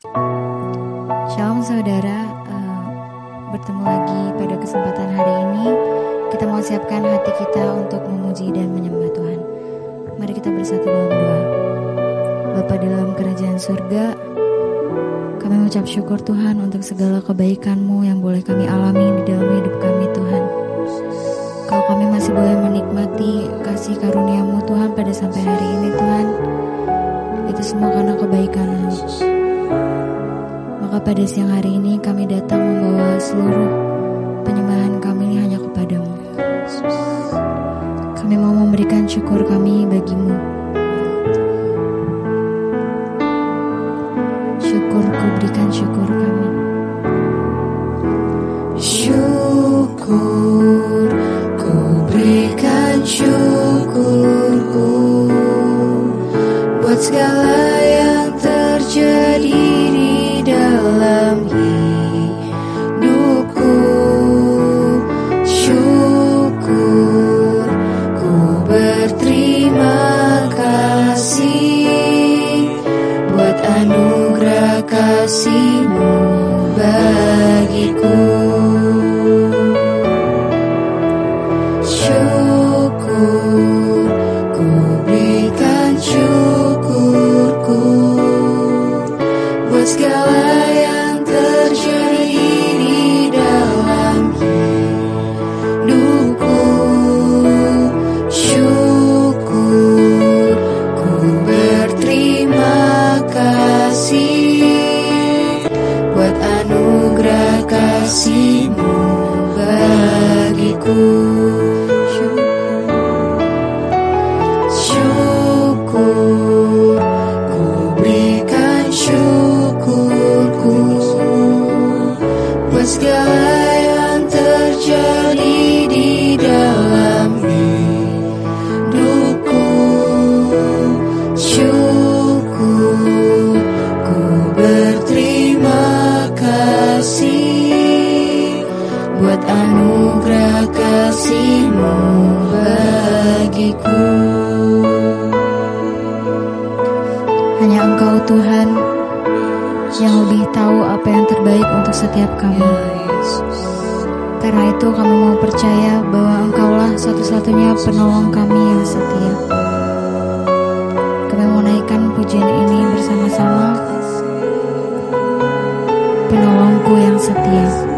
Shalom saudara, uh, bertemu lagi pada kesempatan hari ini. Kita mau siapkan hati kita untuk memuji dan menyembah Tuhan. Mari kita bersatu dalam doa. Bapa di dalam kerajaan surga, kami mengucap syukur Tuhan untuk segala kebaikan-Mu yang boleh kami alami di dalam hidup kami Tuhan. Kalau kami masih boleh menikmati kasih karunia-Mu Tuhan pada sampai hari ini Tuhan, itu semua karena kebaikan-Mu. Maka pada siang hari ini kami datang membawa seluruh penyembahan kami hanya kepadamu. Kami mau memberikan syukur kami bagimu. Penolongku yang setia.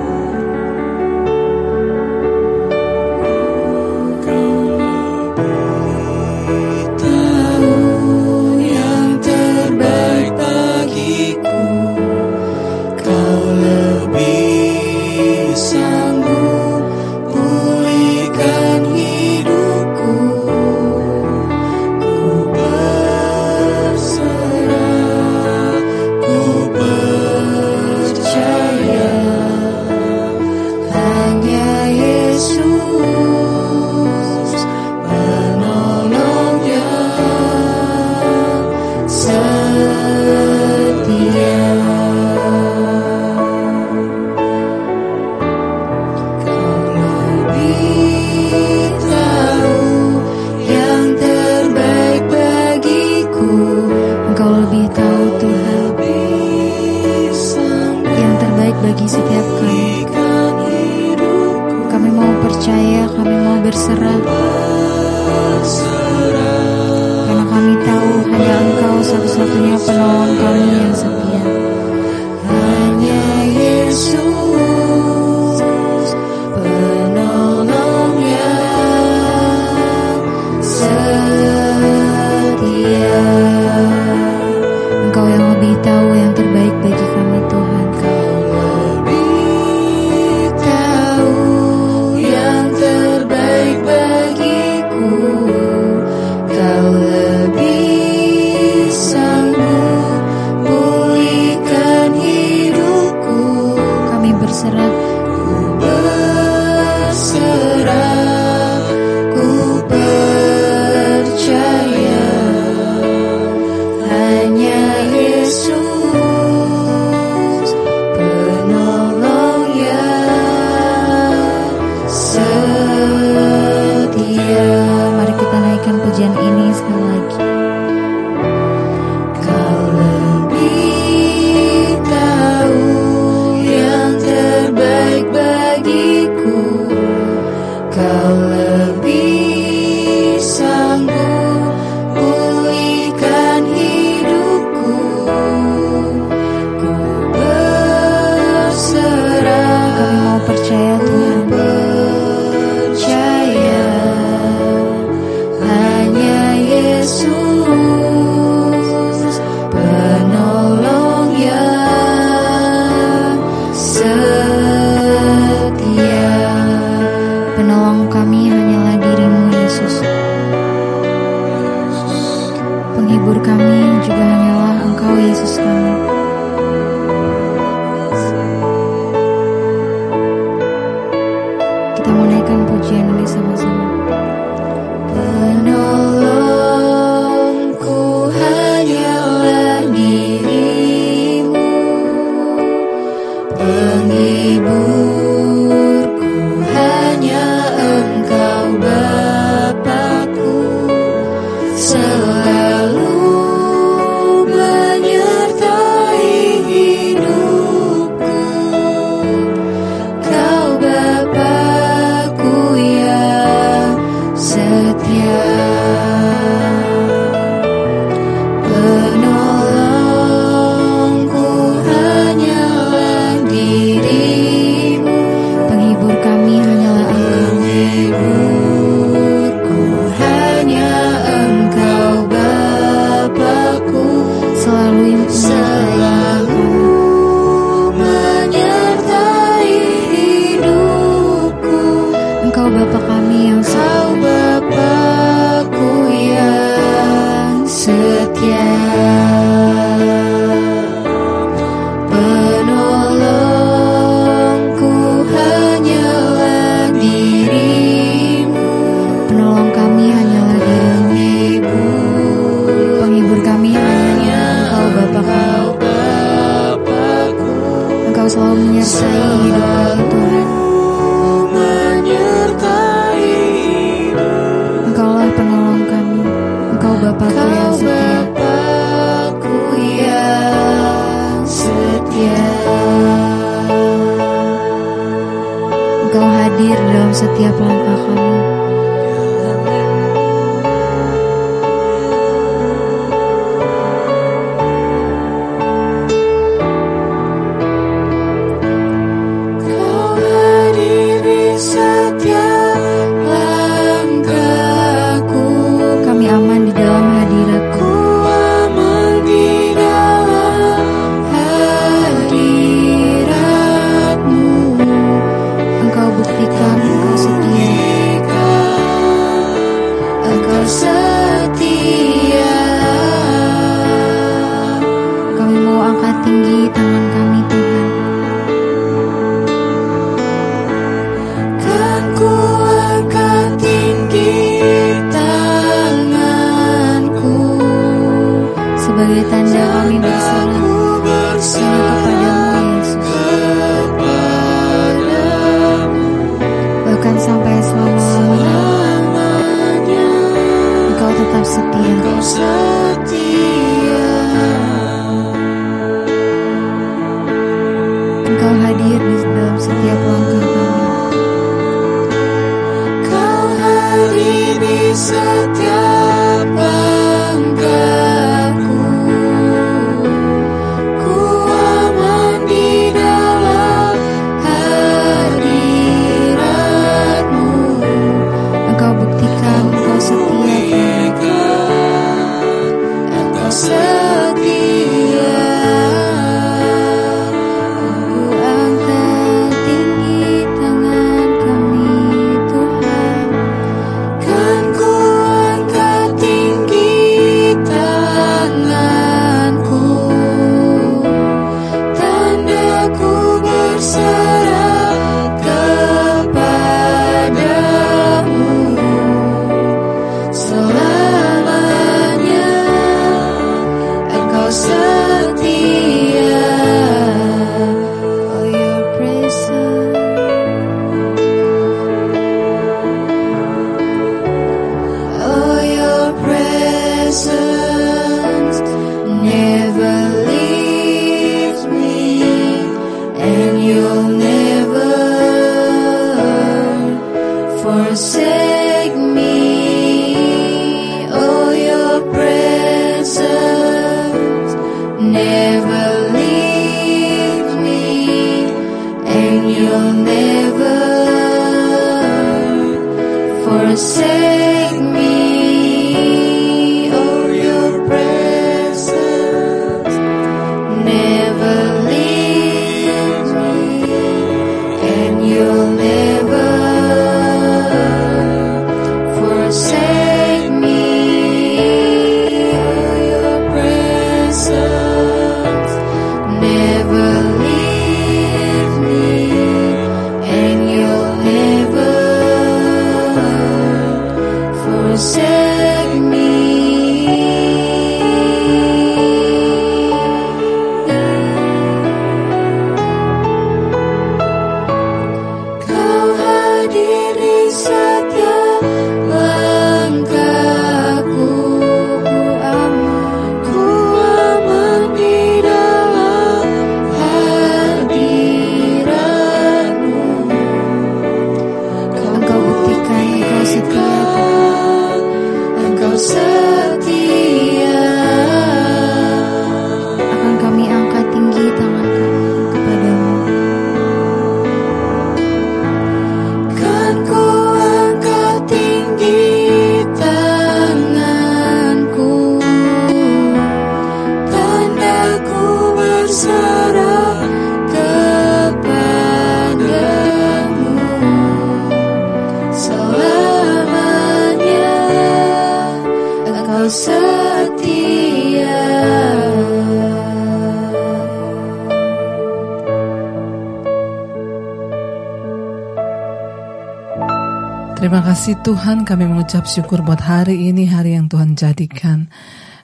Mengucap syukur buat hari ini hari yang Tuhan jadikan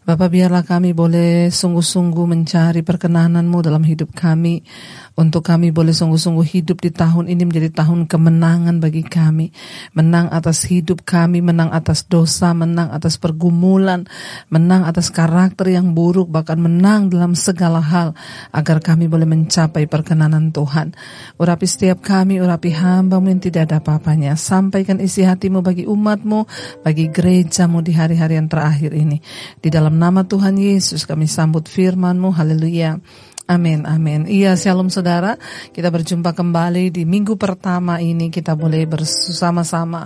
Bapak biarlah kami boleh sungguh-sungguh mencari perkenananmu dalam hidup kami. Untuk kami boleh sungguh-sungguh hidup di tahun ini menjadi tahun kemenangan bagi kami. Menang atas hidup kami, menang atas dosa, menang atas pergumulan, menang atas karakter yang buruk, bahkan menang dalam segala hal. Agar kami boleh mencapai perkenanan Tuhan. Urapi setiap kami, urapi hamba yang tidak ada apa-apanya. Sampaikan isi hatimu bagi umatmu, bagi gerejamu di hari-hari yang terakhir ini. Di dalam nama Tuhan Yesus kami sambut firman-Mu. Haleluya. Amin, amin. Iya, shalom saudara. Kita berjumpa kembali di minggu pertama ini. Kita boleh bersama-sama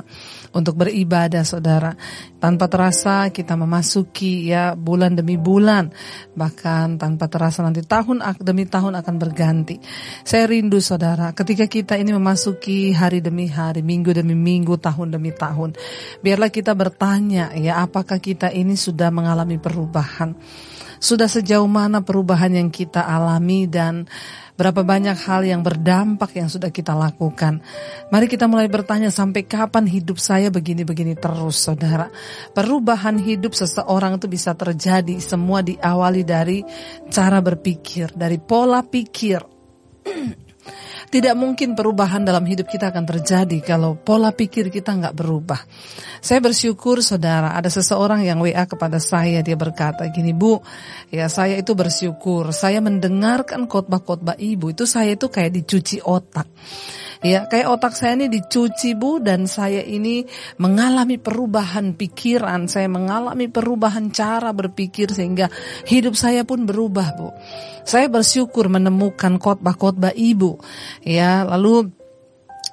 untuk beribadah saudara. Tanpa terasa kita memasuki ya bulan demi bulan. Bahkan tanpa terasa nanti tahun demi tahun akan berganti. Saya rindu saudara ketika kita ini memasuki hari demi hari, minggu demi minggu, tahun demi tahun. Biarlah kita bertanya ya apakah kita ini sudah mengalami perubahan sudah sejauh mana perubahan yang kita alami dan berapa banyak hal yang berdampak yang sudah kita lakukan. Mari kita mulai bertanya sampai kapan hidup saya begini-begini terus saudara. Perubahan hidup seseorang itu bisa terjadi semua diawali dari cara berpikir, dari pola pikir. Tidak mungkin perubahan dalam hidup kita akan terjadi kalau pola pikir kita nggak berubah. Saya bersyukur saudara ada seseorang yang WA kepada saya dia berkata gini Bu, ya saya itu bersyukur saya mendengarkan khotbah-khotbah ibu itu saya itu kayak dicuci otak. Ya, kayak otak saya ini dicuci Bu dan saya ini mengalami perubahan pikiran, saya mengalami perubahan cara berpikir sehingga hidup saya pun berubah Bu. Saya bersyukur menemukan khotbah-khotbah Ibu. Ya, lalu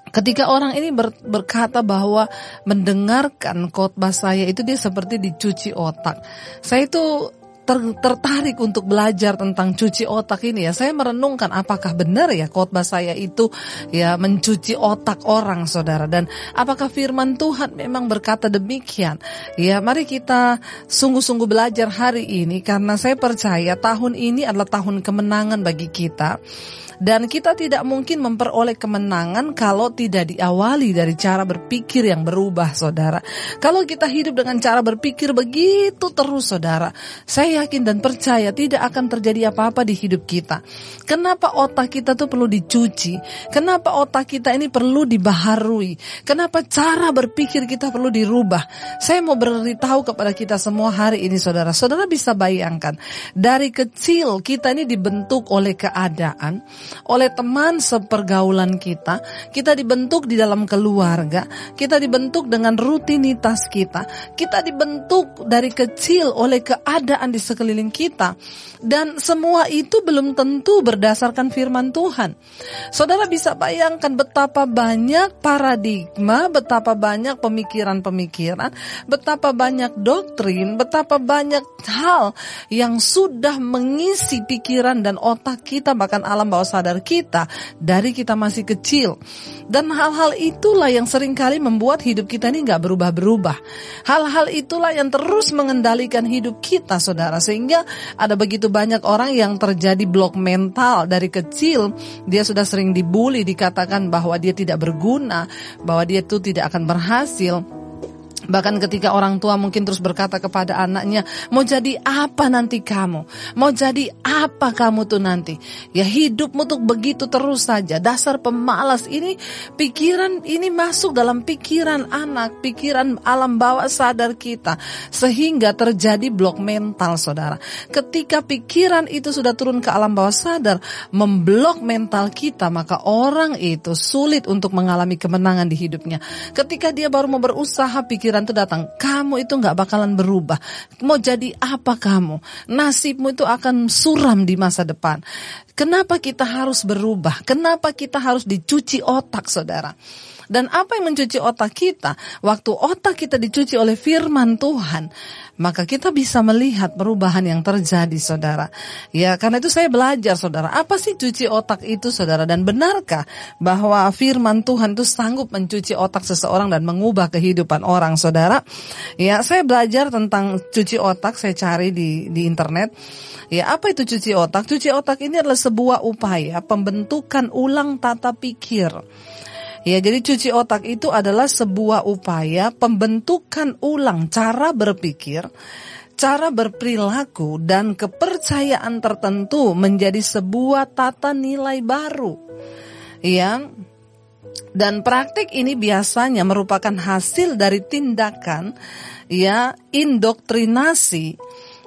Ketika orang ini ber, berkata bahwa mendengarkan khotbah saya itu dia seperti dicuci otak. Saya itu ter, tertarik untuk belajar tentang cuci otak ini ya, saya merenungkan apakah benar ya khotbah saya itu ya mencuci otak orang saudara dan apakah firman Tuhan memang berkata demikian? Ya, mari kita sungguh-sungguh belajar hari ini karena saya percaya tahun ini adalah tahun kemenangan bagi kita. Dan kita tidak mungkin memperoleh kemenangan kalau tidak diawali dari cara berpikir yang berubah, saudara. Kalau kita hidup dengan cara berpikir begitu terus, saudara, saya yakin dan percaya tidak akan terjadi apa-apa di hidup kita. Kenapa otak kita tuh perlu dicuci? Kenapa otak kita ini perlu dibaharui? Kenapa cara berpikir kita perlu dirubah? Saya mau beritahu kepada kita semua hari ini, saudara. Saudara bisa bayangkan, dari kecil kita ini dibentuk oleh keadaan oleh teman sepergaulan kita, kita dibentuk di dalam keluarga, kita dibentuk dengan rutinitas kita, kita dibentuk dari kecil oleh keadaan di sekeliling kita. Dan semua itu belum tentu berdasarkan firman Tuhan. Saudara bisa bayangkan betapa banyak paradigma, betapa banyak pemikiran-pemikiran, betapa banyak doktrin, betapa banyak hal yang sudah mengisi pikiran dan otak kita bahkan alam bawah sadar kita dari kita masih kecil. Dan hal-hal itulah yang sering kali membuat hidup kita ini nggak berubah-berubah. Hal-hal itulah yang terus mengendalikan hidup kita saudara. Sehingga ada begitu banyak orang yang terjadi blok mental dari kecil, dia sudah sering dibully, dikatakan bahwa dia tidak berguna, bahwa dia itu tidak akan berhasil. Bahkan ketika orang tua mungkin terus berkata kepada anaknya, mau jadi apa nanti kamu? Mau jadi apa kamu tuh nanti? Ya hidupmu tuh begitu terus saja. Dasar pemalas ini, pikiran ini masuk dalam pikiran anak, pikiran alam bawah sadar kita. Sehingga terjadi blok mental saudara. Ketika pikiran itu sudah turun ke alam bawah sadar, memblok mental kita, maka orang itu sulit untuk mengalami kemenangan di hidupnya. Ketika dia baru mau berusaha, pikiran pikiran itu datang, kamu itu nggak bakalan berubah. Mau jadi apa kamu? Nasibmu itu akan suram di masa depan. Kenapa kita harus berubah? Kenapa kita harus dicuci otak, saudara? Dan apa yang mencuci otak kita? Waktu otak kita dicuci oleh firman Tuhan, maka kita bisa melihat perubahan yang terjadi, saudara. Ya, karena itu saya belajar, saudara. Apa sih cuci otak itu, saudara? Dan benarkah bahwa firman Tuhan itu sanggup mencuci otak seseorang dan mengubah kehidupan orang, saudara? Ya, saya belajar tentang cuci otak, saya cari di di internet. Ya, apa itu cuci otak? Cuci otak ini adalah sebuah upaya pembentukan ulang tata pikir. Ya, jadi cuci otak itu adalah sebuah upaya pembentukan ulang cara berpikir, cara berperilaku dan kepercayaan tertentu menjadi sebuah tata nilai baru. Ya, dan praktik ini biasanya merupakan hasil dari tindakan ya indoktrinasi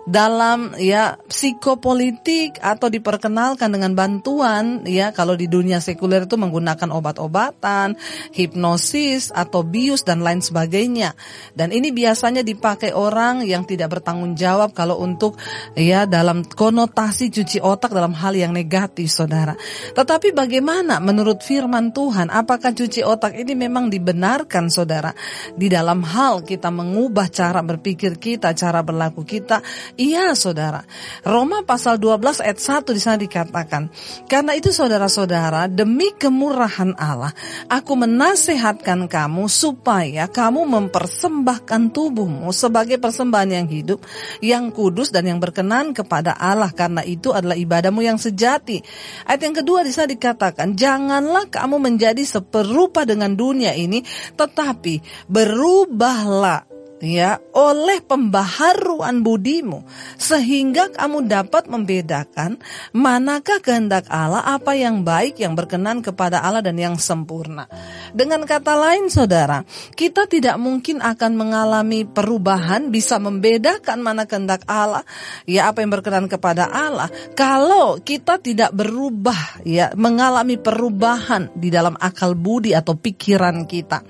dalam ya psikopolitik atau diperkenalkan dengan bantuan ya kalau di dunia sekuler itu menggunakan obat-obatan, hipnosis atau bius dan lain sebagainya. Dan ini biasanya dipakai orang yang tidak bertanggung jawab kalau untuk ya dalam konotasi cuci otak dalam hal yang negatif Saudara. Tetapi bagaimana menurut firman Tuhan apakah cuci otak ini memang dibenarkan Saudara di dalam hal kita mengubah cara berpikir kita, cara berlaku kita Iya saudara, Roma pasal 12 ayat 1 di sana dikatakan, karena itu saudara-saudara, demi kemurahan Allah, aku menasehatkan kamu supaya kamu mempersembahkan tubuhmu sebagai persembahan yang hidup, yang kudus dan yang berkenan kepada Allah, karena itu adalah ibadahmu yang sejati. Ayat yang kedua di sana dikatakan, janganlah kamu menjadi seperupa dengan dunia ini, tetapi berubahlah ya oleh pembaharuan budimu sehingga kamu dapat membedakan manakah kehendak Allah apa yang baik yang berkenan kepada Allah dan yang sempurna. Dengan kata lain saudara, kita tidak mungkin akan mengalami perubahan bisa membedakan mana kehendak Allah ya apa yang berkenan kepada Allah kalau kita tidak berubah ya mengalami perubahan di dalam akal budi atau pikiran kita.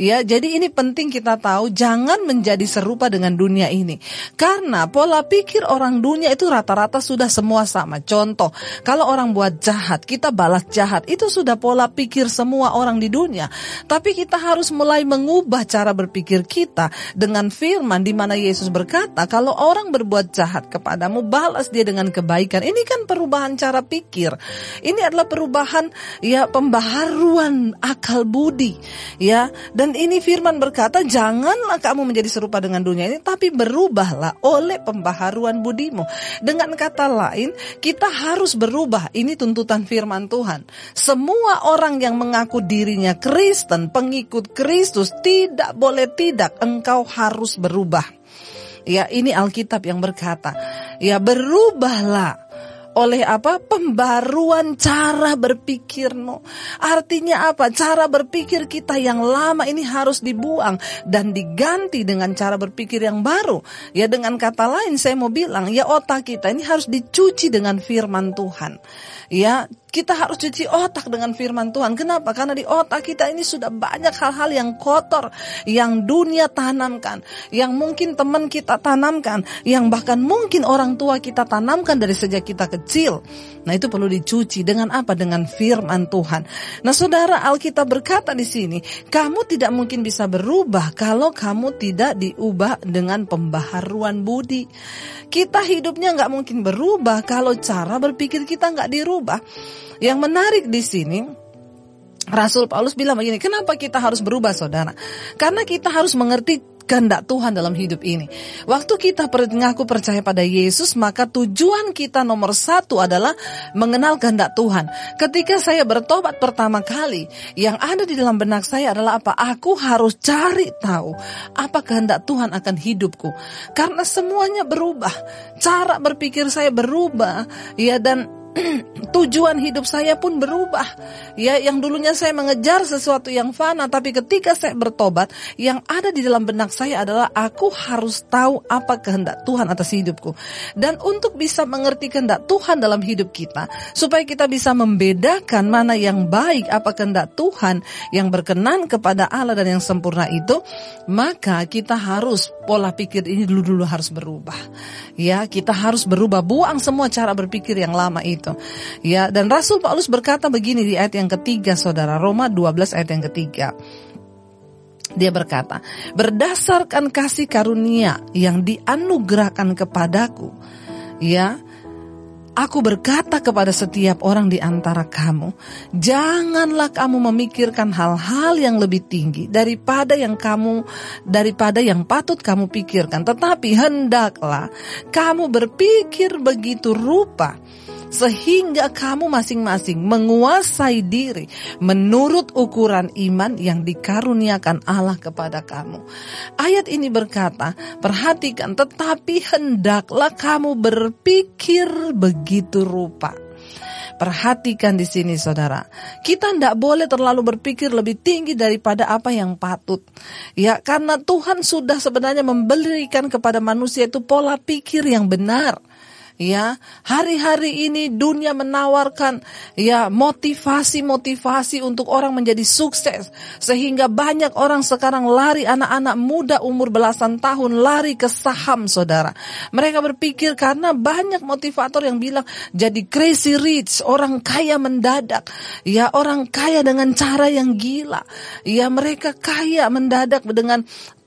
Ya, jadi ini penting kita tahu jangan menjadi serupa dengan dunia ini. Karena pola pikir orang dunia itu rata-rata sudah semua sama. Contoh, kalau orang buat jahat, kita balas jahat. Itu sudah pola pikir semua orang di dunia. Tapi kita harus mulai mengubah cara berpikir kita dengan firman di mana Yesus berkata, kalau orang berbuat jahat kepadamu, balas dia dengan kebaikan. Ini kan perubahan cara pikir. Ini adalah perubahan ya pembaharuan akal budi. Ya, dan ini firman berkata, janganlah kamu menjadi serupa dengan dunia ini, tapi berubahlah oleh pembaharuan budimu. Dengan kata lain, kita harus berubah. Ini tuntutan firman Tuhan. Semua orang yang mengaku dirinya Kristen, pengikut Kristus, tidak boleh tidak, engkau harus berubah. Ya, ini Alkitab yang berkata, ya berubahlah oleh apa? Pembaruan cara berpikirmu. Artinya apa? Cara berpikir kita yang lama ini harus dibuang dan diganti dengan cara berpikir yang baru. Ya dengan kata lain saya mau bilang, ya otak kita ini harus dicuci dengan firman Tuhan. Ya, kita harus cuci otak dengan firman Tuhan. Kenapa? Karena di otak kita ini sudah banyak hal-hal yang kotor, yang dunia tanamkan, yang mungkin teman kita tanamkan, yang bahkan mungkin orang tua kita tanamkan dari sejak kita kecil. Nah, itu perlu dicuci dengan apa? Dengan firman Tuhan. Nah, Saudara Alkitab berkata di sini, kamu tidak mungkin bisa berubah kalau kamu tidak diubah dengan pembaharuan budi. Kita hidupnya nggak mungkin berubah kalau cara berpikir kita nggak dirubah. Yang menarik di sini, Rasul Paulus bilang begini, kenapa kita harus berubah saudara? Karena kita harus mengerti kehendak Tuhan dalam hidup ini. Waktu kita mengaku percaya pada Yesus, maka tujuan kita nomor satu adalah mengenal kehendak Tuhan. Ketika saya bertobat pertama kali, yang ada di dalam benak saya adalah apa? Aku harus cari tahu apa kehendak Tuhan akan hidupku. Karena semuanya berubah. Cara berpikir saya berubah. Ya dan tujuan hidup saya pun berubah. Ya, yang dulunya saya mengejar sesuatu yang fana, tapi ketika saya bertobat, yang ada di dalam benak saya adalah aku harus tahu apa kehendak Tuhan atas hidupku. Dan untuk bisa mengerti kehendak Tuhan dalam hidup kita, supaya kita bisa membedakan mana yang baik, apa kehendak Tuhan yang berkenan kepada Allah dan yang sempurna itu, maka kita harus pola pikir ini dulu-dulu harus berubah. Ya, kita harus berubah, buang semua cara berpikir yang lama itu itu. Ya, dan Rasul Paulus berkata begini di ayat yang ketiga Saudara, Roma 12 ayat yang ketiga. Dia berkata, berdasarkan kasih karunia yang dianugerahkan kepadaku, ya, aku berkata kepada setiap orang di antara kamu, janganlah kamu memikirkan hal-hal yang lebih tinggi daripada yang kamu daripada yang patut kamu pikirkan, tetapi hendaklah kamu berpikir begitu rupa sehingga kamu masing-masing menguasai diri menurut ukuran iman yang dikaruniakan Allah kepada kamu. Ayat ini berkata, perhatikan tetapi hendaklah kamu berpikir begitu rupa. Perhatikan di sini saudara. Kita tidak boleh terlalu berpikir lebih tinggi daripada apa yang patut. Ya, karena Tuhan sudah sebenarnya memberikan kepada manusia itu pola pikir yang benar ya hari-hari ini dunia menawarkan ya motivasi-motivasi untuk orang menjadi sukses. Sehingga banyak orang sekarang lari anak-anak muda umur belasan tahun lari ke saham saudara. Mereka berpikir karena banyak motivator yang bilang jadi crazy rich orang kaya mendadak. Ya orang kaya dengan cara yang gila. Ya mereka kaya mendadak dengan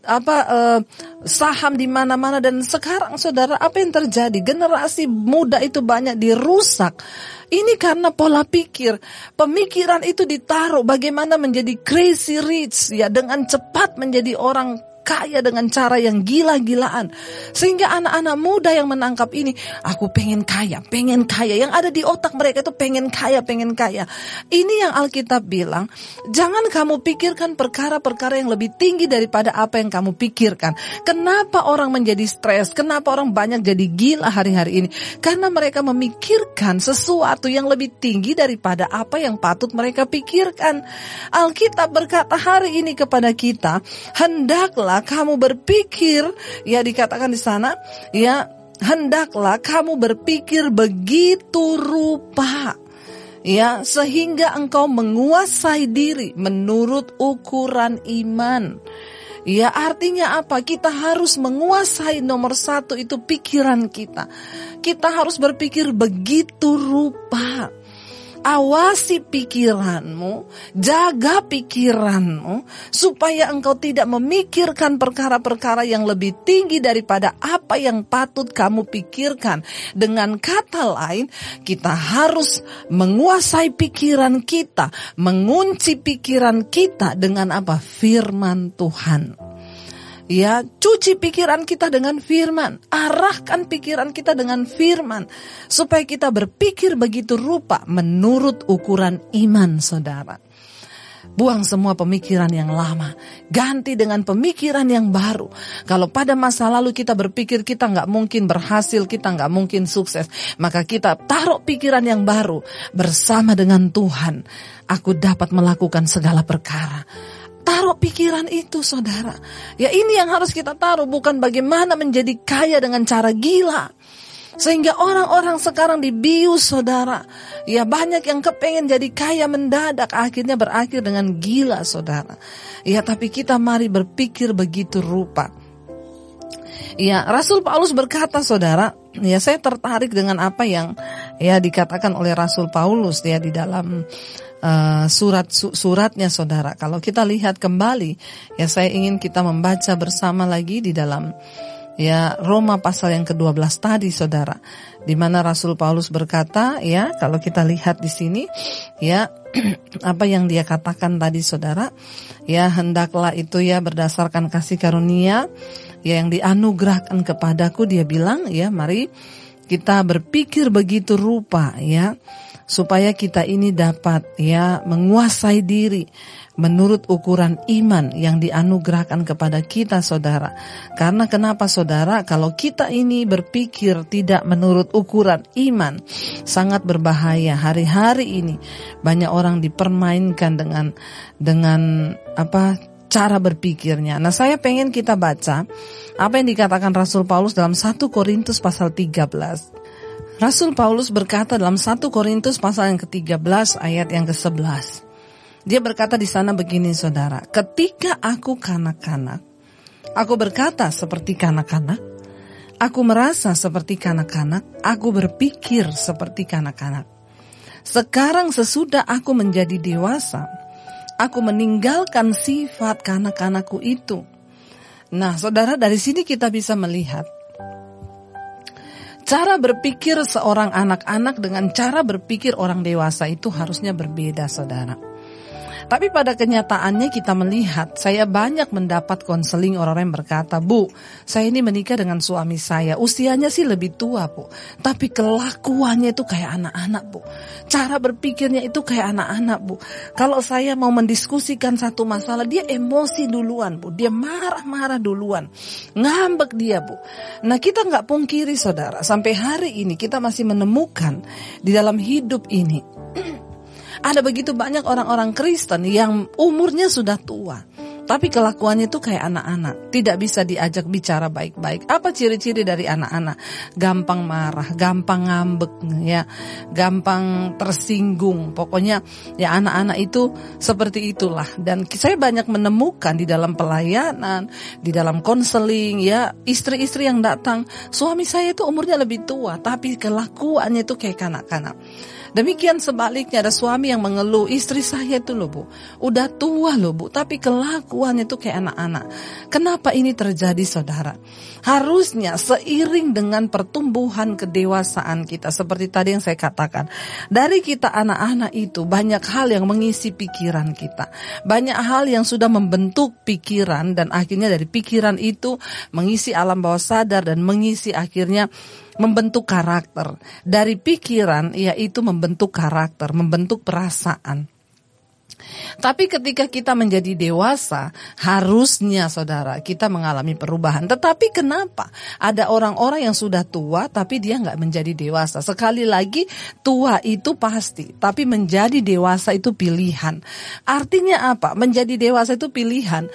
apa uh, saham di mana-mana dan sekarang saudara apa yang terjadi? Generasi muda itu banyak dirusak. Ini karena pola pikir. Pemikiran itu ditaruh bagaimana menjadi crazy rich ya dengan cepat menjadi orang kaya dengan cara yang gila-gilaan. Sehingga anak-anak muda yang menangkap ini, aku pengen kaya, pengen kaya. Yang ada di otak mereka itu pengen kaya, pengen kaya. Ini yang Alkitab bilang, jangan kamu pikirkan perkara-perkara yang lebih tinggi daripada apa yang kamu pikirkan. Kenapa orang menjadi stres? Kenapa orang banyak jadi gila hari-hari ini? Karena mereka memikirkan sesuatu yang lebih tinggi daripada apa yang patut mereka pikirkan. Alkitab berkata hari ini kepada kita, hendaklah kamu berpikir, ya dikatakan di sana, ya hendaklah kamu berpikir begitu rupa. Ya, sehingga engkau menguasai diri menurut ukuran iman. Ya artinya apa? Kita harus menguasai nomor satu itu pikiran kita. Kita harus berpikir begitu rupa. Awasi pikiranmu, jaga pikiranmu, supaya engkau tidak memikirkan perkara-perkara yang lebih tinggi daripada apa yang patut kamu pikirkan. Dengan kata lain, kita harus menguasai pikiran kita, mengunci pikiran kita dengan apa? Firman Tuhan. Ya, cuci pikiran kita dengan firman. Arahkan pikiran kita dengan firman. Supaya kita berpikir begitu rupa menurut ukuran iman saudara. Buang semua pemikiran yang lama. Ganti dengan pemikiran yang baru. Kalau pada masa lalu kita berpikir kita nggak mungkin berhasil, kita nggak mungkin sukses. Maka kita taruh pikiran yang baru. Bersama dengan Tuhan. Aku dapat melakukan segala perkara Taruh pikiran itu saudara. Ya ini yang harus kita taruh bukan bagaimana menjadi kaya dengan cara gila. Sehingga orang-orang sekarang dibius saudara. Ya banyak yang kepengen jadi kaya mendadak akhirnya berakhir dengan gila saudara. Ya tapi kita mari berpikir begitu rupa. Ya Rasul Paulus berkata saudara, ya saya tertarik dengan apa yang ya dikatakan oleh Rasul Paulus ya di dalam uh, surat su, suratnya saudara. Kalau kita lihat kembali, ya saya ingin kita membaca bersama lagi di dalam ya Roma pasal yang ke-12 tadi saudara. Di mana Rasul Paulus berkata, ya kalau kita lihat di sini, ya apa yang dia katakan tadi saudara, ya hendaklah itu ya berdasarkan kasih karunia ya yang dianugerahkan kepadaku dia bilang ya mari kita berpikir begitu rupa ya supaya kita ini dapat ya menguasai diri menurut ukuran iman yang dianugerahkan kepada kita saudara. Karena kenapa saudara? Kalau kita ini berpikir tidak menurut ukuran iman, sangat berbahaya. Hari-hari ini banyak orang dipermainkan dengan dengan apa cara berpikirnya. Nah, saya pengen kita baca apa yang dikatakan Rasul Paulus dalam 1 Korintus pasal 13 Rasul Paulus berkata dalam 1 Korintus pasal yang ke-13 ayat yang ke-11. Dia berkata di sana begini saudara, ketika aku kanak-kanak, aku berkata seperti kanak-kanak, aku merasa seperti kanak-kanak, aku berpikir seperti kanak-kanak. Sekarang sesudah aku menjadi dewasa, aku meninggalkan sifat kanak-kanakku itu. Nah, saudara, dari sini kita bisa melihat Cara berpikir seorang anak-anak dengan cara berpikir orang dewasa itu harusnya berbeda, saudara. Tapi pada kenyataannya kita melihat, saya banyak mendapat konseling orang-orang yang berkata, Bu, saya ini menikah dengan suami saya, usianya sih lebih tua, Bu. Tapi kelakuannya itu kayak anak-anak, Bu. Cara berpikirnya itu kayak anak-anak, Bu. Kalau saya mau mendiskusikan satu masalah, dia emosi duluan, Bu. Dia marah-marah duluan. Ngambek dia, Bu. Nah kita nggak pungkiri, saudara. Sampai hari ini kita masih menemukan di dalam hidup ini ada begitu banyak orang-orang Kristen yang umurnya sudah tua. Tapi kelakuannya itu kayak anak-anak, tidak bisa diajak bicara baik-baik. Apa ciri-ciri dari anak-anak? Gampang marah, gampang ngambek, ya, gampang tersinggung. Pokoknya ya anak-anak itu seperti itulah. Dan saya banyak menemukan di dalam pelayanan, di dalam konseling, ya, istri-istri yang datang, suami saya itu umurnya lebih tua, tapi kelakuannya itu kayak kanak-kanak. Demikian sebaliknya ada suami yang mengeluh, istri saya itu loh bu, udah tua loh bu, tapi kelakuannya itu kayak anak-anak. Kenapa ini terjadi saudara? Harusnya seiring dengan pertumbuhan kedewasaan kita, seperti tadi yang saya katakan. Dari kita anak-anak itu banyak hal yang mengisi pikiran kita. Banyak hal yang sudah membentuk pikiran dan akhirnya dari pikiran itu mengisi alam bawah sadar dan mengisi akhirnya membentuk karakter. Dari pikiran yaitu membentuk karakter, membentuk perasaan. Tapi ketika kita menjadi dewasa, harusnya saudara kita mengalami perubahan. Tetapi kenapa ada orang-orang yang sudah tua tapi dia nggak menjadi dewasa? Sekali lagi tua itu pasti, tapi menjadi dewasa itu pilihan. Artinya apa? Menjadi dewasa itu pilihan.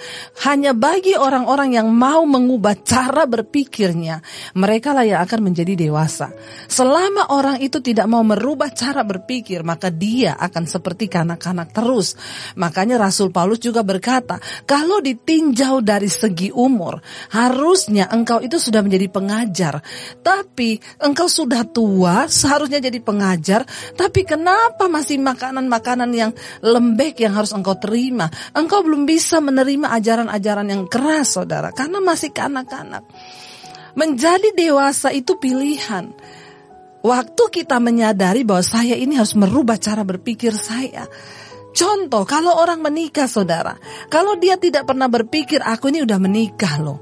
Hanya bagi orang-orang yang mau mengubah cara berpikirnya, mereka lah yang akan menjadi dewasa. Selama orang itu tidak mau merubah cara berpikir, maka dia akan seperti kanak-kanak terus. Makanya Rasul Paulus juga berkata, kalau ditinjau dari segi umur, harusnya engkau itu sudah menjadi pengajar. Tapi engkau sudah tua, seharusnya jadi pengajar, tapi kenapa masih makanan-makanan yang lembek yang harus engkau terima? Engkau belum bisa menerima ajaran-ajaran yang keras, saudara, karena masih kanak-kanak. Menjadi dewasa itu pilihan. Waktu kita menyadari bahwa saya ini harus merubah cara berpikir saya. Contoh, kalau orang menikah saudara, kalau dia tidak pernah berpikir aku ini udah menikah loh.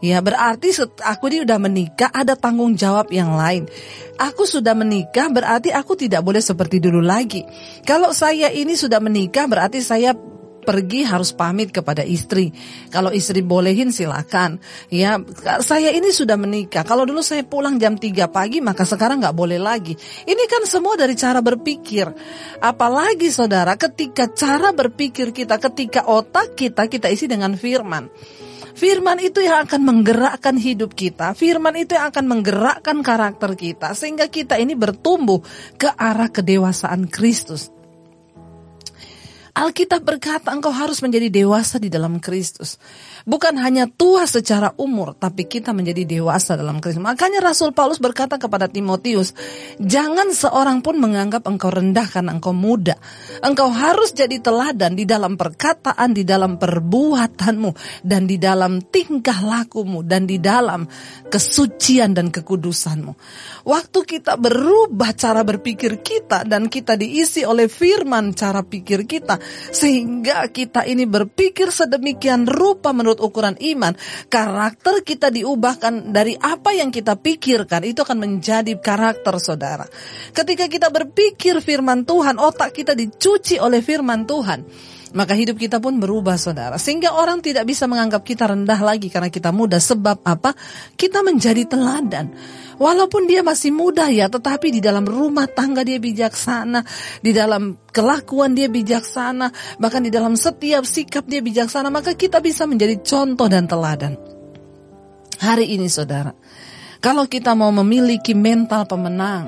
Ya berarti aku ini udah menikah ada tanggung jawab yang lain. Aku sudah menikah berarti aku tidak boleh seperti dulu lagi. Kalau saya ini sudah menikah berarti saya pergi harus pamit kepada istri. Kalau istri bolehin silakan. Ya, saya ini sudah menikah. Kalau dulu saya pulang jam 3 pagi, maka sekarang nggak boleh lagi. Ini kan semua dari cara berpikir. Apalagi saudara, ketika cara berpikir kita, ketika otak kita, kita isi dengan firman. Firman itu yang akan menggerakkan hidup kita. Firman itu yang akan menggerakkan karakter kita. Sehingga kita ini bertumbuh ke arah kedewasaan Kristus. Alkitab berkata engkau harus menjadi dewasa di dalam Kristus. Bukan hanya tua secara umur, tapi kita menjadi dewasa dalam Kristus. Makanya Rasul Paulus berkata kepada Timotius, jangan seorang pun menganggap engkau rendah karena engkau muda. Engkau harus jadi teladan di dalam perkataan, di dalam perbuatanmu, dan di dalam tingkah lakumu, dan di dalam kesucian dan kekudusanmu. Waktu kita berubah cara berpikir kita dan kita diisi oleh firman cara pikir kita, sehingga kita ini berpikir sedemikian rupa menurut ukuran iman, karakter kita diubahkan dari apa yang kita pikirkan itu akan menjadi karakter saudara. Ketika kita berpikir firman Tuhan, otak kita dicuci oleh firman Tuhan maka hidup kita pun berubah saudara. Sehingga orang tidak bisa menganggap kita rendah lagi karena kita muda. Sebab apa? Kita menjadi teladan. Walaupun dia masih muda ya, tetapi di dalam rumah tangga dia bijaksana, di dalam kelakuan dia bijaksana, bahkan di dalam setiap sikap dia bijaksana, maka kita bisa menjadi contoh dan teladan. Hari ini saudara, kalau kita mau memiliki mental pemenang,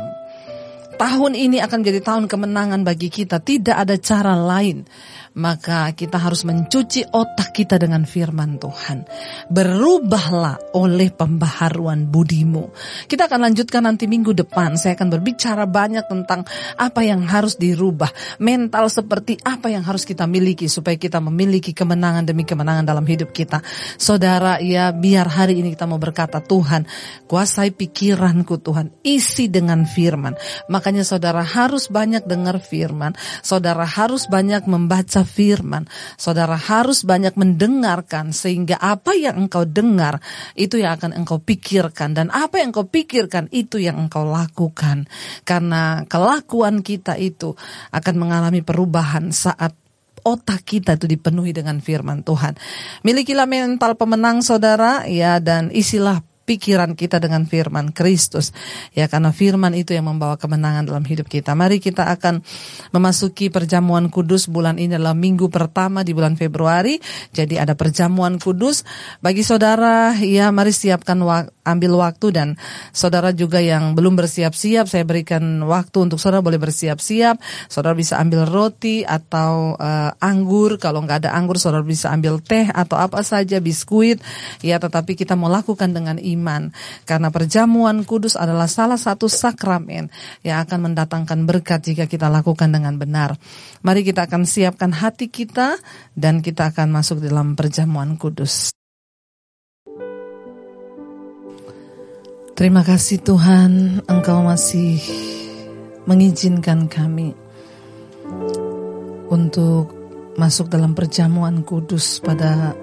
tahun ini akan menjadi tahun kemenangan bagi kita, tidak ada cara lain maka kita harus mencuci otak kita dengan firman Tuhan. Berubahlah oleh pembaharuan budimu. Kita akan lanjutkan nanti minggu depan. Saya akan berbicara banyak tentang apa yang harus dirubah. Mental seperti apa yang harus kita miliki supaya kita memiliki kemenangan demi kemenangan dalam hidup kita. Saudara, ya biar hari ini kita mau berkata Tuhan, kuasai pikiranku Tuhan, isi dengan firman. Makanya saudara harus banyak dengar firman, saudara harus banyak membaca firman, saudara harus banyak mendengarkan sehingga apa yang engkau dengar itu yang akan engkau pikirkan dan apa yang engkau pikirkan itu yang engkau lakukan. Karena kelakuan kita itu akan mengalami perubahan saat otak kita itu dipenuhi dengan firman Tuhan. Milikilah mental pemenang saudara ya dan isilah pikiran kita dengan firman Kristus. Ya karena firman itu yang membawa kemenangan dalam hidup kita. Mari kita akan memasuki perjamuan kudus bulan ini adalah minggu pertama di bulan Februari. Jadi ada perjamuan kudus. Bagi saudara, ya mari siapkan wak ambil waktu dan saudara juga yang belum bersiap-siap, saya berikan waktu untuk saudara boleh bersiap-siap. Saudara bisa ambil roti atau uh, anggur. Kalau nggak ada anggur, saudara bisa ambil teh atau apa saja, biskuit. Ya, tetapi kita mau lakukan dengan iman. Karena perjamuan kudus adalah salah satu sakramen yang akan mendatangkan berkat jika kita lakukan dengan benar. Mari kita akan siapkan hati kita dan kita akan masuk dalam perjamuan kudus. Terima kasih Tuhan, Engkau masih mengizinkan kami untuk masuk dalam perjamuan kudus pada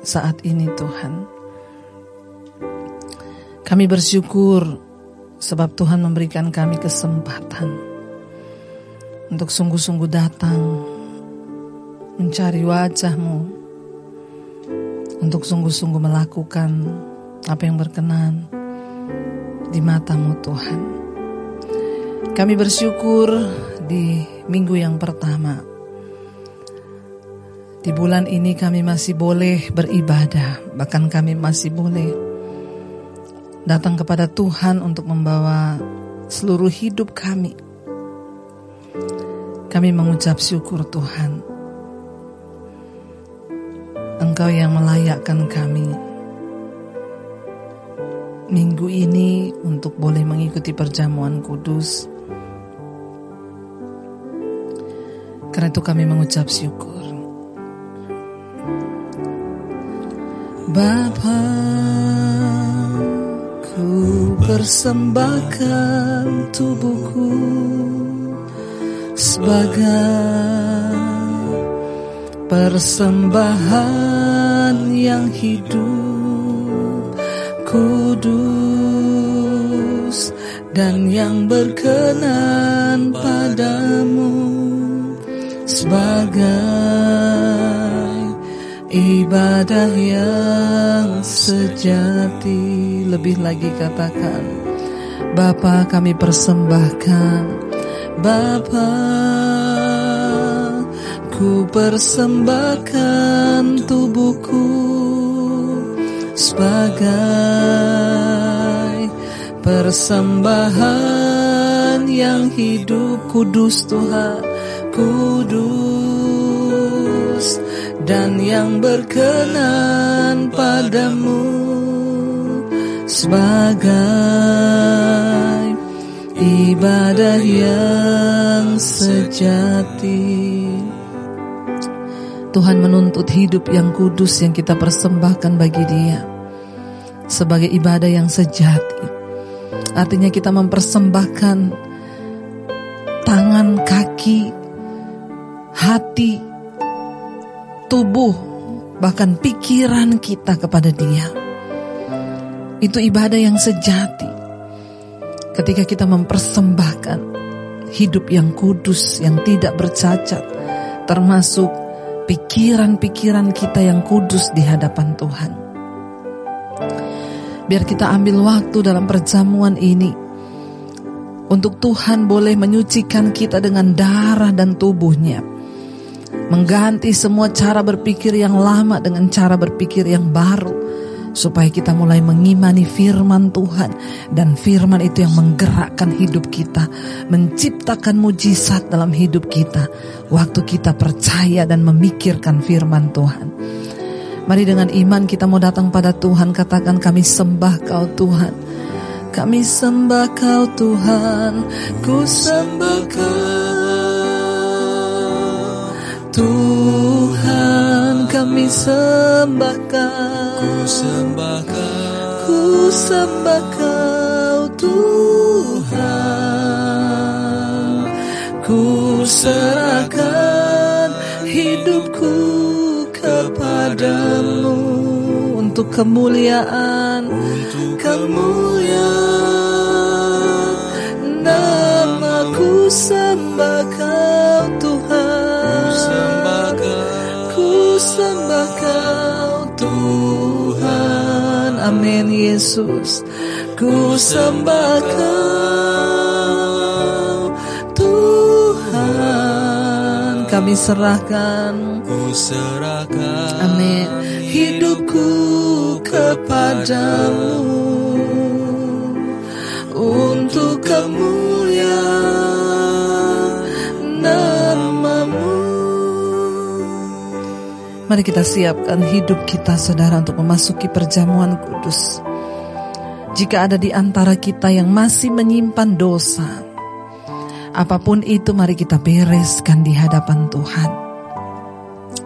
saat ini Tuhan. Kami bersyukur sebab Tuhan memberikan kami kesempatan untuk sungguh-sungguh datang mencari wajahmu untuk sungguh-sungguh melakukan apa yang berkenan di matamu Tuhan. Kami bersyukur di minggu yang pertama. Di bulan ini kami masih boleh beribadah, bahkan kami masih boleh datang kepada Tuhan untuk membawa seluruh hidup kami. Kami mengucap syukur Tuhan. Engkau yang melayakkan kami minggu ini untuk boleh mengikuti perjamuan kudus. Karena itu kami mengucap syukur. Bapak Ku persembahkan tubuhku sebagai persembahan yang hidup, kudus dan yang berkenan padamu sebagai Ibadah yang sejati. Lebih lagi katakan Bapa kami persembahkan. Bapa Ku persembahkan tubuhku Sebagai persembahan yang hidup Kudus Tuhan Kudus dan yang berkenan padamu sebagai ibadah yang sejati. Tuhan menuntut hidup yang kudus yang kita persembahkan bagi Dia sebagai ibadah yang sejati. Artinya kita mempersembahkan tangan, kaki, hati, tubuh, bahkan pikiran kita kepada Dia. Itu ibadah yang sejati. Ketika kita mempersembahkan hidup yang kudus, yang tidak bercacat, termasuk pikiran-pikiran kita yang kudus di hadapan Tuhan. Biar kita ambil waktu dalam perjamuan ini untuk Tuhan boleh menyucikan kita dengan darah dan tubuhnya Mengganti semua cara berpikir yang lama dengan cara berpikir yang baru. Supaya kita mulai mengimani firman Tuhan. Dan firman itu yang menggerakkan hidup kita. Menciptakan mujizat dalam hidup kita. Waktu kita percaya dan memikirkan firman Tuhan. Mari dengan iman kita mau datang pada Tuhan. Katakan kami sembah kau Tuhan. Kami sembah kau Tuhan. Ku sembah kau. Tuhan kami sembahkan Ku sembahkan Ku sembah kau Tuhan Ku serahkan kepadamu untuk kemuliaan, untuk kemuliaan. Namaku sembah kau Tuhan, ku sembah kau. Tuhan, amin Yesus, ku sembah kau kami serahkan, ku serahkan, amin, hidupku kepadamu untuk kemuliaan namamu. Mari kita siapkan hidup kita saudara untuk memasuki perjamuan kudus. Jika ada di antara kita yang masih menyimpan dosa, apa pun itu mari kita bereskan di hadapan Tuhan.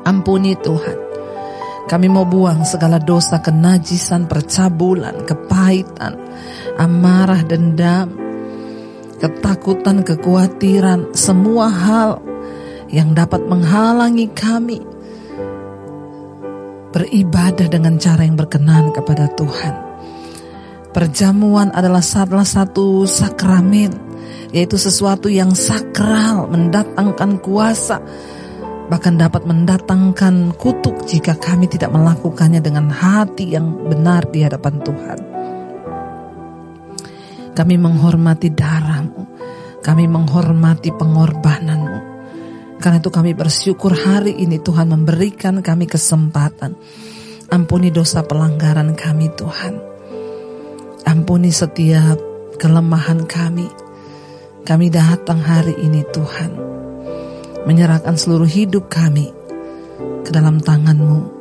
Ampuni Tuhan. Kami mau buang segala dosa kenajisan, percabulan, kepahitan, amarah, dendam, ketakutan, kekhawatiran, semua hal yang dapat menghalangi kami beribadah dengan cara yang berkenan kepada Tuhan. Perjamuan adalah salah satu sakramen, yaitu sesuatu yang sakral, mendatangkan kuasa, bahkan dapat mendatangkan kutuk jika kami tidak melakukannya dengan hati yang benar di hadapan Tuhan. Kami menghormati darahmu, kami menghormati pengorbananmu. Karena itu kami bersyukur hari ini Tuhan memberikan kami kesempatan. Ampuni dosa pelanggaran kami Tuhan. Ampuni setiap kelemahan kami. Kami datang hari ini Tuhan menyerahkan seluruh hidup kami ke dalam tanganmu.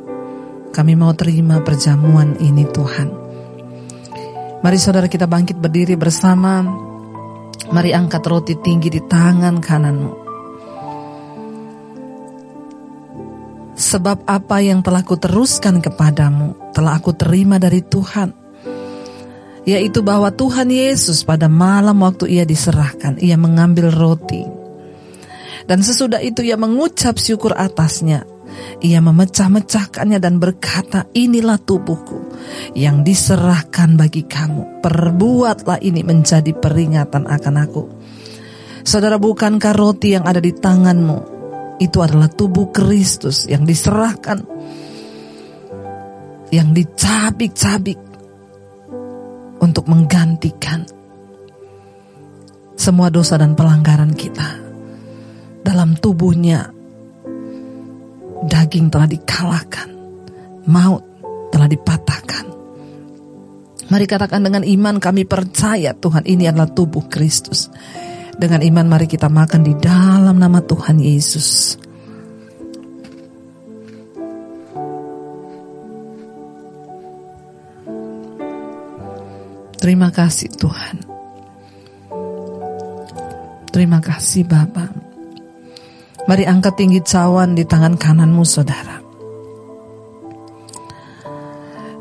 Kami mau terima perjamuan ini Tuhan. Mari saudara kita bangkit berdiri bersama. Mari angkat roti tinggi di tangan kananmu. Sebab apa yang telah kuteruskan kepadamu telah aku terima dari Tuhan. Yaitu bahwa Tuhan Yesus pada malam waktu ia diserahkan, ia mengambil roti dan sesudah itu ia mengucap syukur atasnya. Ia memecah-mecahkannya dan berkata, inilah tubuhku yang diserahkan bagi kamu. Perbuatlah ini menjadi peringatan akan aku. Saudara, bukankah roti yang ada di tanganmu itu adalah tubuh Kristus yang diserahkan, yang dicabik-cabik untuk menggantikan semua dosa dan pelanggaran kita dalam tubuhnya daging telah dikalahkan, maut telah dipatahkan. Mari katakan dengan iman kami percaya Tuhan ini adalah tubuh Kristus. Dengan iman mari kita makan di dalam nama Tuhan Yesus. Terima kasih Tuhan. Terima kasih Bapak. Mari angkat tinggi cawan di tangan kananmu saudara.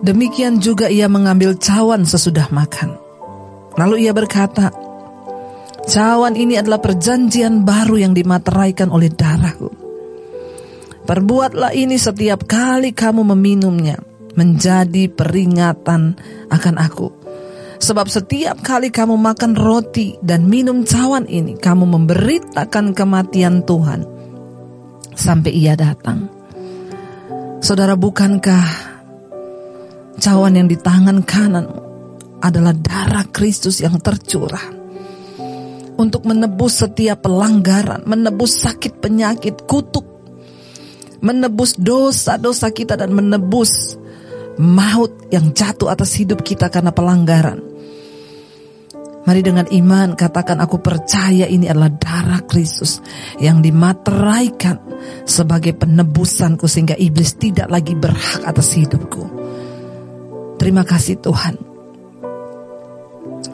Demikian juga ia mengambil cawan sesudah makan. Lalu ia berkata, Cawan ini adalah perjanjian baru yang dimateraikan oleh darahku. Perbuatlah ini setiap kali kamu meminumnya menjadi peringatan akan aku. Sebab setiap kali kamu makan roti dan minum cawan ini, kamu memberitakan kematian Tuhan sampai ia datang. Saudara, bukankah cawan yang di tangan kanan adalah darah Kristus yang tercurah untuk menebus setiap pelanggaran, menebus sakit penyakit, kutuk, menebus dosa-dosa kita dan menebus maut yang jatuh atas hidup kita karena pelanggaran. Mari dengan iman katakan aku percaya ini adalah darah Kristus yang dimateraikan sebagai penebusanku sehingga iblis tidak lagi berhak atas hidupku. Terima kasih Tuhan.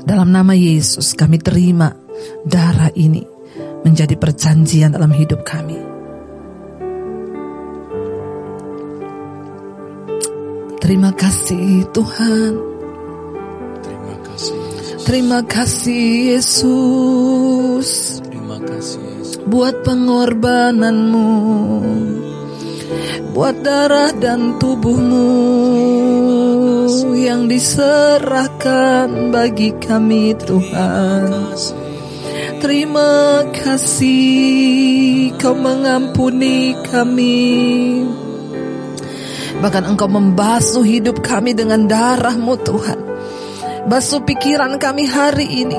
Dalam nama Yesus kami terima darah ini menjadi perjanjian dalam hidup kami. Terima kasih Tuhan. Terima kasih Yesus. Terima kasih Yesus. buat pengorbananmu buat darah dan tubuhmu yang diserahkan bagi kami Tuhan Terima kasih kau mengampuni kami Bahkan engkau membasuh hidup kami dengan darahmu Tuhan Basuh pikiran kami hari ini.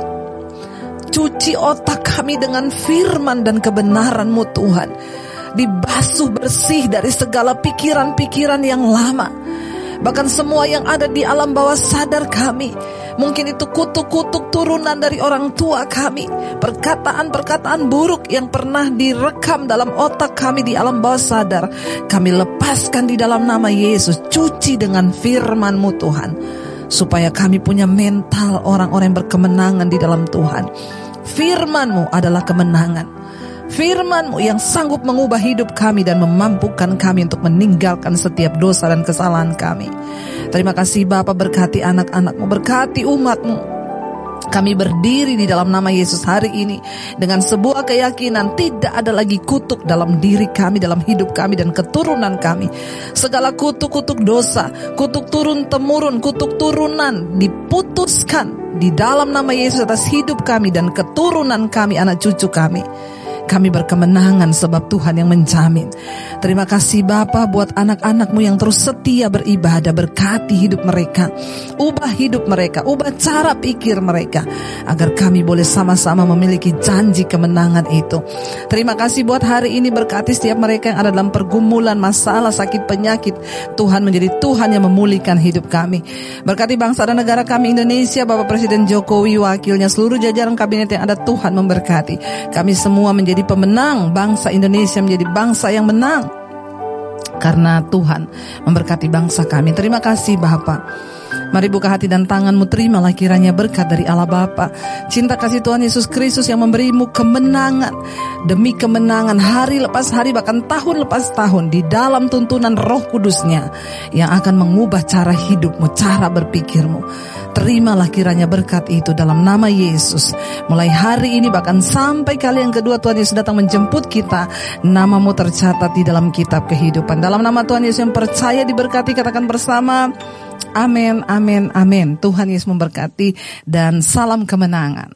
Cuci otak kami dengan firman dan kebenaranmu Tuhan. Dibasuh bersih dari segala pikiran-pikiran yang lama. Bahkan semua yang ada di alam bawah sadar kami. Mungkin itu kutuk-kutuk turunan dari orang tua kami. Perkataan-perkataan buruk yang pernah direkam dalam otak kami di alam bawah sadar. Kami lepaskan di dalam nama Yesus. Cuci dengan firman-Mu Tuhan Supaya kami punya mental orang-orang yang berkemenangan di dalam Tuhan Firman-Mu adalah kemenangan Firman-Mu yang sanggup mengubah hidup kami dan memampukan kami untuk meninggalkan setiap dosa dan kesalahan kami. Terima kasih Bapa berkati anak-anakmu, berkati umatmu. Kami berdiri di dalam nama Yesus hari ini dengan sebuah keyakinan tidak ada lagi kutuk dalam diri kami, dalam hidup kami dan keturunan kami. Segala kutuk-kutuk dosa, kutuk turun temurun, kutuk turunan diputuskan di dalam nama Yesus atas hidup kami dan keturunan kami, anak cucu kami. Kami berkemenangan sebab Tuhan yang menjamin. Terima kasih Bapa buat anak-anakmu yang terus setia beribadah. Berkati hidup mereka. Ubah hidup mereka. Ubah cara pikir mereka. Agar kami boleh sama-sama memiliki janji kemenangan itu. Terima kasih buat hari ini berkati setiap mereka yang ada dalam pergumulan, masalah, sakit, penyakit. Tuhan menjadi Tuhan yang memulihkan hidup kami. Berkati bangsa dan negara kami Indonesia, Bapak Presiden Jokowi, wakilnya, seluruh jajaran kabinet yang ada Tuhan memberkati. Kami semua menjadi menjadi pemenang, bangsa Indonesia menjadi bangsa yang menang. Karena Tuhan memberkati bangsa kami. Terima kasih Bapak. Mari buka hati dan tanganmu terimalah kiranya berkat dari Allah Bapa. Cinta kasih Tuhan Yesus Kristus yang memberimu kemenangan demi kemenangan hari lepas hari bahkan tahun lepas tahun di dalam tuntunan Roh Kudusnya yang akan mengubah cara hidupmu, cara berpikirmu. Terimalah kiranya berkat itu dalam nama Yesus. Mulai hari ini bahkan sampai kali yang kedua Tuhan Yesus datang menjemput kita. Namamu tercatat di dalam kitab kehidupan. Dalam nama Tuhan Yesus yang percaya diberkati katakan bersama. Amin, amin, amin. Tuhan Yesus memberkati dan salam kemenangan.